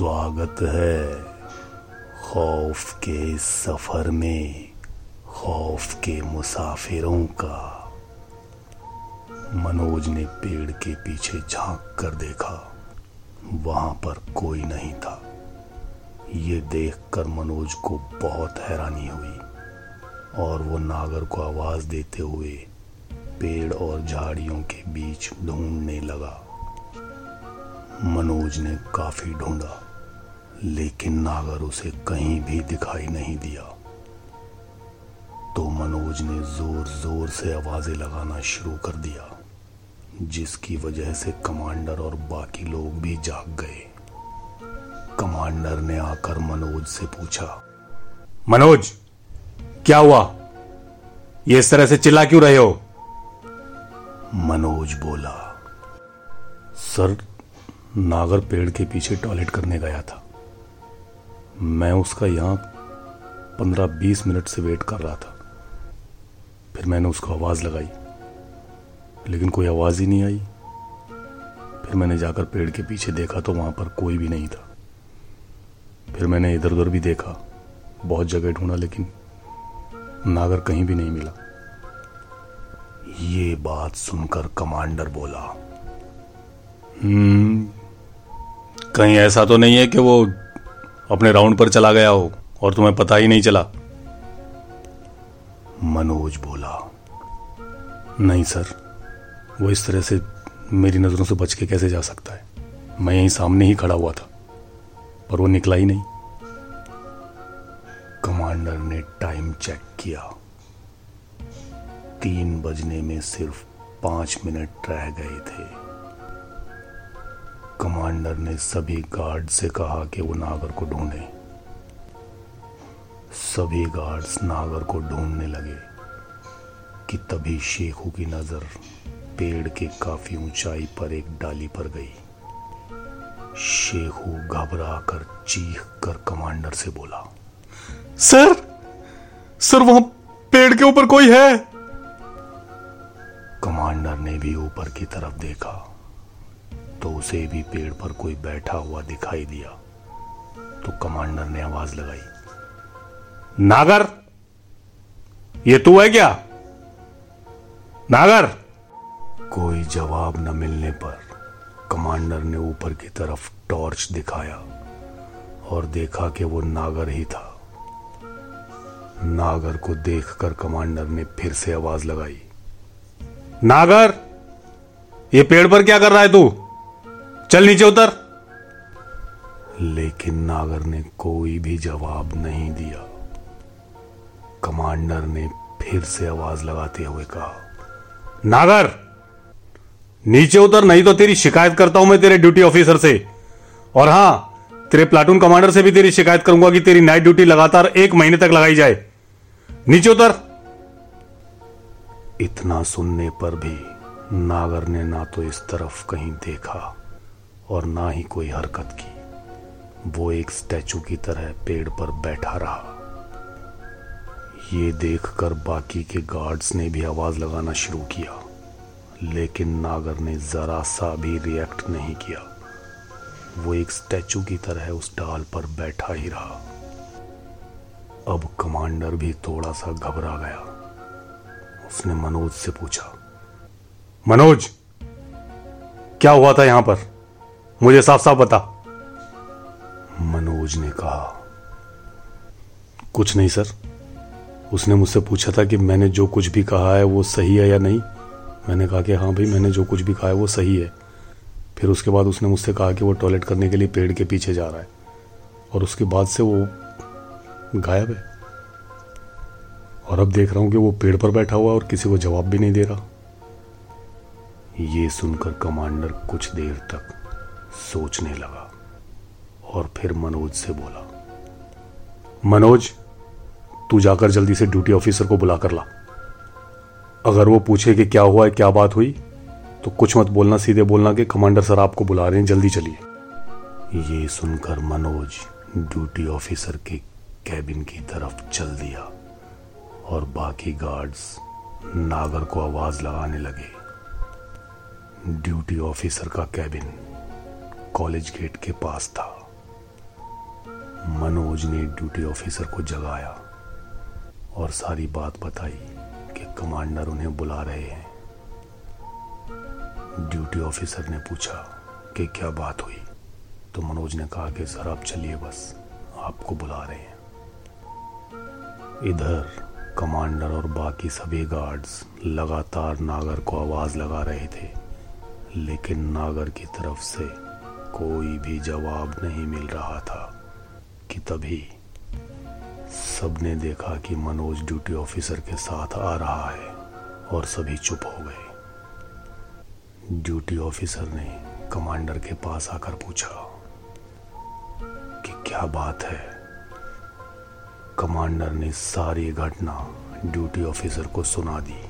स्वागत है खौफ के सफ़र में, खौफ के मुसाफिरों का। मनोज ने पेड़ के पीछे झाँक कर देखा, वहाँ पर कोई नहीं था। ये देखकर मनोज को बहुत हैरानी हुई और वो नागर को आवाज़ देते हुए पेड़ और झाड़ियों के बीच ढूँढने लगा। मनोज ने काफ़ी ढूंढा। लेकिन नागर उसे कहीं भी दिखाई नहीं दिया। तो मनोज ने ज़ोर ज़ोर से आवाज़ें लगाना शुरू कर दिया, जिसकी वजह से कमांडर और बाकी लोग भी जाग गए। कमांडर ने आकर मनोज से पूछा, मनोज, क्या हुआ? ये इस तरह से चिल्ला क्यों रहे हो? मनोज बोला, सर, नागर पेड़ के पीछे टॉयलेट करने गया था। मैं उसका यहाँ पंद्रह बीस मिनट से वेट कर रहा था। फिर मैंने उसको आवाज़ लगाई, लेकिन कोई आवाज़ ही नहीं आई। फिर मैंने जाकर पेड़ के पीछे देखा तो वहाँ पर कोई भी नहीं था। फिर मैंने इधर उधर भी देखा, बहुत जगह ढूंढा, लेकिन नागर कहीं भी नहीं मिला। ये बात सुनकर कमांडर बोला हम्म कहीं ऐसा तो नहीं है कि वो अपने राउंड पर चला गया हो और तुम्हें पता ही नहीं चला। मनोज बोला, नहीं सर, वो इस तरह से मेरी नज़रों से बच के कैसे जा सकता है? मैं यहीं सामने ही खड़ा हुआ था, पर वो निकला ही नहीं। कमांडर ने टाइम चेक किया। तीन बजने में सिर्फ़ पाँच मिनट रह गए थे। कमांडर ने सभी गार्ड से कहा कि वो नागर को ढूंढे। सभी गार्ड्स नागर को ढूँढने लगे कि तभी शेखू की नज़र पेड़ के काफ़ी ऊंचाई पर एक डाली पर गई। शेखू घबरा कर चीख कर कमांडर से बोला सर सर वहाँ पेड़ के ऊपर कोई है? कमांडर ने भी ऊपर की तरफ़ देखा। तो उसे भी पेड़ पर कोई बैठा हुआ दिखाई दिया। तो कमांडर ने आवाज़ लगाई, नागर, ये तू है क्या? नागर! कोई जवाब न मिलने पर कमांडर ने ऊपर की तरफ़ टॉर्च दिखाया और देखा कि वो नागर ही था। नागर को देखकर कमांडर ने फिर से आवाज़ लगाई, नागर, ये पेड़ पर क्या कर रहा है तू? चल नीचे उतर। लेकिन नागर ने कोई भी जवाब नहीं दिया। कमांडर ने फिर से आवाज़ लगाते हुए कहा नागर नीचे उतर नहीं तो तेरी शिकायत करता हूँ मैं तेरे ड्यूटी ऑफिसर से। और हाँ तेरे प्लाटून कमांडर से भी तेरी शिकायत करूँगा कि तेरी नाइट ड्यूटी लगातार एक महीने तक लगाई जाए। नीचे उतर। इतना सुनने पर भी नागर ने ना तो इस तरफ़ कहीं देखा और ना ही कोई हरकत की। वो एक स्टैचू की तरह पेड़ पर बैठा रहा। ये देखकर बाकी के गार्ड्स ने भी आवाज़ लगाना शुरू किया, लेकिन नागर ने जरा सा भी रिएक्ट नहीं किया। वो एक स्टैचू की तरह उस डाल पर बैठा ही रहा। अब कमांडर भी थोड़ा सा घबरा गया। उसने मनोज से पूछा, मनोज, क्या हुआ था यहाँ पर? मुझे साफ़ साफ़ बता। मनोज ने कहा, कुछ नहीं सर। उसने मुझसे पूछा था कि मैंने जो कुछ भी कहा है वो सही है या नहीं। मैंने कहा कि हाँ भाई, मैंने जो कुछ भी कहा है वो सही है। फिर उसके बाद उसने मुझसे कहा कि वो टॉयलेट करने के लिए पेड़ के पीछे जा रहा है। और उसके बाद से वो गायब है। और अब देख रहा हूँ कि वो पेड़ पर बैठा हुआ और किसी को जवाब भी नहीं दे रहा। ये सुनकर कमांडर कुछ देर तक सोचने लगा और फिर मनोज से बोला, मनोज, तू जाकर जल्दी से ड्यूटी ऑफिसर को बुला कर ला। अगर वो पूछे कि क्या हुआ है, क्या बात हुई तो कुछ मत बोलना, सीधे बोलना कि कमांडर सर आपको बुला रहे हैं, जल्दी चलिए। ये सुनकर मनोज ड्यूटी ऑफिसर के कैबिन की तरफ़ चल दिया और बाकी गार्ड्स नागर को आवाज़ लगाने लगे। ड्यूटी ऑफिसर का कैबिन कॉलेज गेट के पास था। मनोज ने ड्यूटी ऑफिसर को जगाया और सारी बात बताई कि कमांडर उन्हें बुला रहे हैं। ड्यूटी ऑफिसर ने पूछा कि क्या बात हुई? तो मनोज ने कहा कि, सर, आप चलिए बस, आपको बुला रहे हैं। इधर कमांडर और बाकी सभी गार्ड्स लगातार नागर को आवाज़ लगा रहे थे, लेकिन नागर की तरफ़ से कोई भी जवाब नहीं मिल रहा था कि तभी सबने देखा कि मनोज ड्यूटी ऑफिसर के साथ आ रहा है और सभी चुप हो गए। ड्यूटी ऑफिसर ने कमांडर के पास आकर पूछा कि क्या बात है? कमांडर ने सारी घटना ड्यूटी ऑफिसर को सुना दी।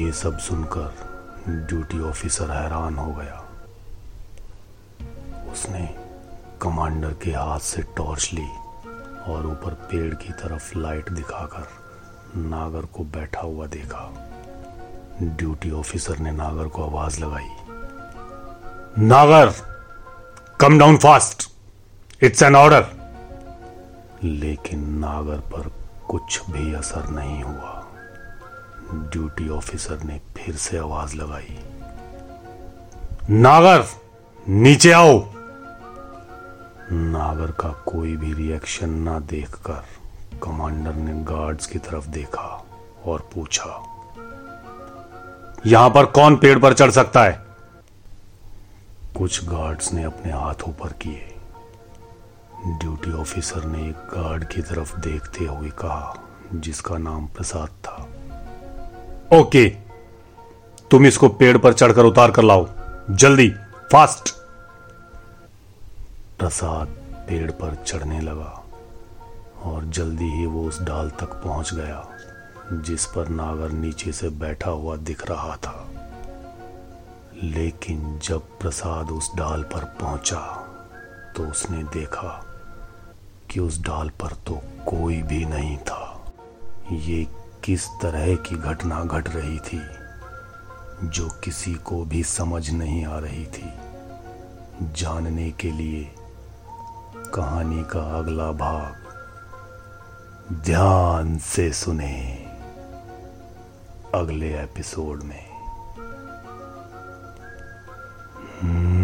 ये सब सुनकर ड्यूटी ऑफिसर हैरान हो गया। उसने कमांडर के हाथ से टॉर्च ली और ऊपर पेड़ की तरफ़ लाइट दिखाकर नागर को बैठा हुआ देखा। ड्यूटी ऑफिसर ने नागर को आवाज़ लगाई। Nagar come down fast it's an order लेकिन नागर पर कुछ भी असर नहीं हुआ। ड्यूटी ऑफिसर ने फिर से आवाज़ लगाई। नागर, नीचे आओ। नागर का कोई भी रिएक्शन ना देखकर कमांडर ने गार्ड्स की तरफ़ देखा और पूछा, यहाँ पर कौन पेड़ पर चढ़ सकता है? कुछ गार्ड्स ने अपने हाथ ऊपर किए। ड्यूटी ऑफिसर ने एक गार्ड की तरफ़ देखते हुए कहा, जिसका नाम प्रसाद था, ओके, तुम इसको पेड़ पर चढ़कर उतार कर लाओ। जल्दी फास्ट प्रसाद पेड़ पर चढ़ने लगा और जल्दी ही वो उस डाल तक पहुँच गया, जिस पर नागर नीचे से बैठा हुआ दिख रहा था। लेकिन जब प्रसाद उस डाल पर पहुँचा तो उसने देखा कि उस डाल पर तो कोई भी नहीं था। ये किस तरह की घटना घट गट रही थी, जो किसी को भी समझ नहीं आ रही थी। जानने के लिए कहानी का अगला भाग ध्यान से सुने अगले एपिसोड में hmm.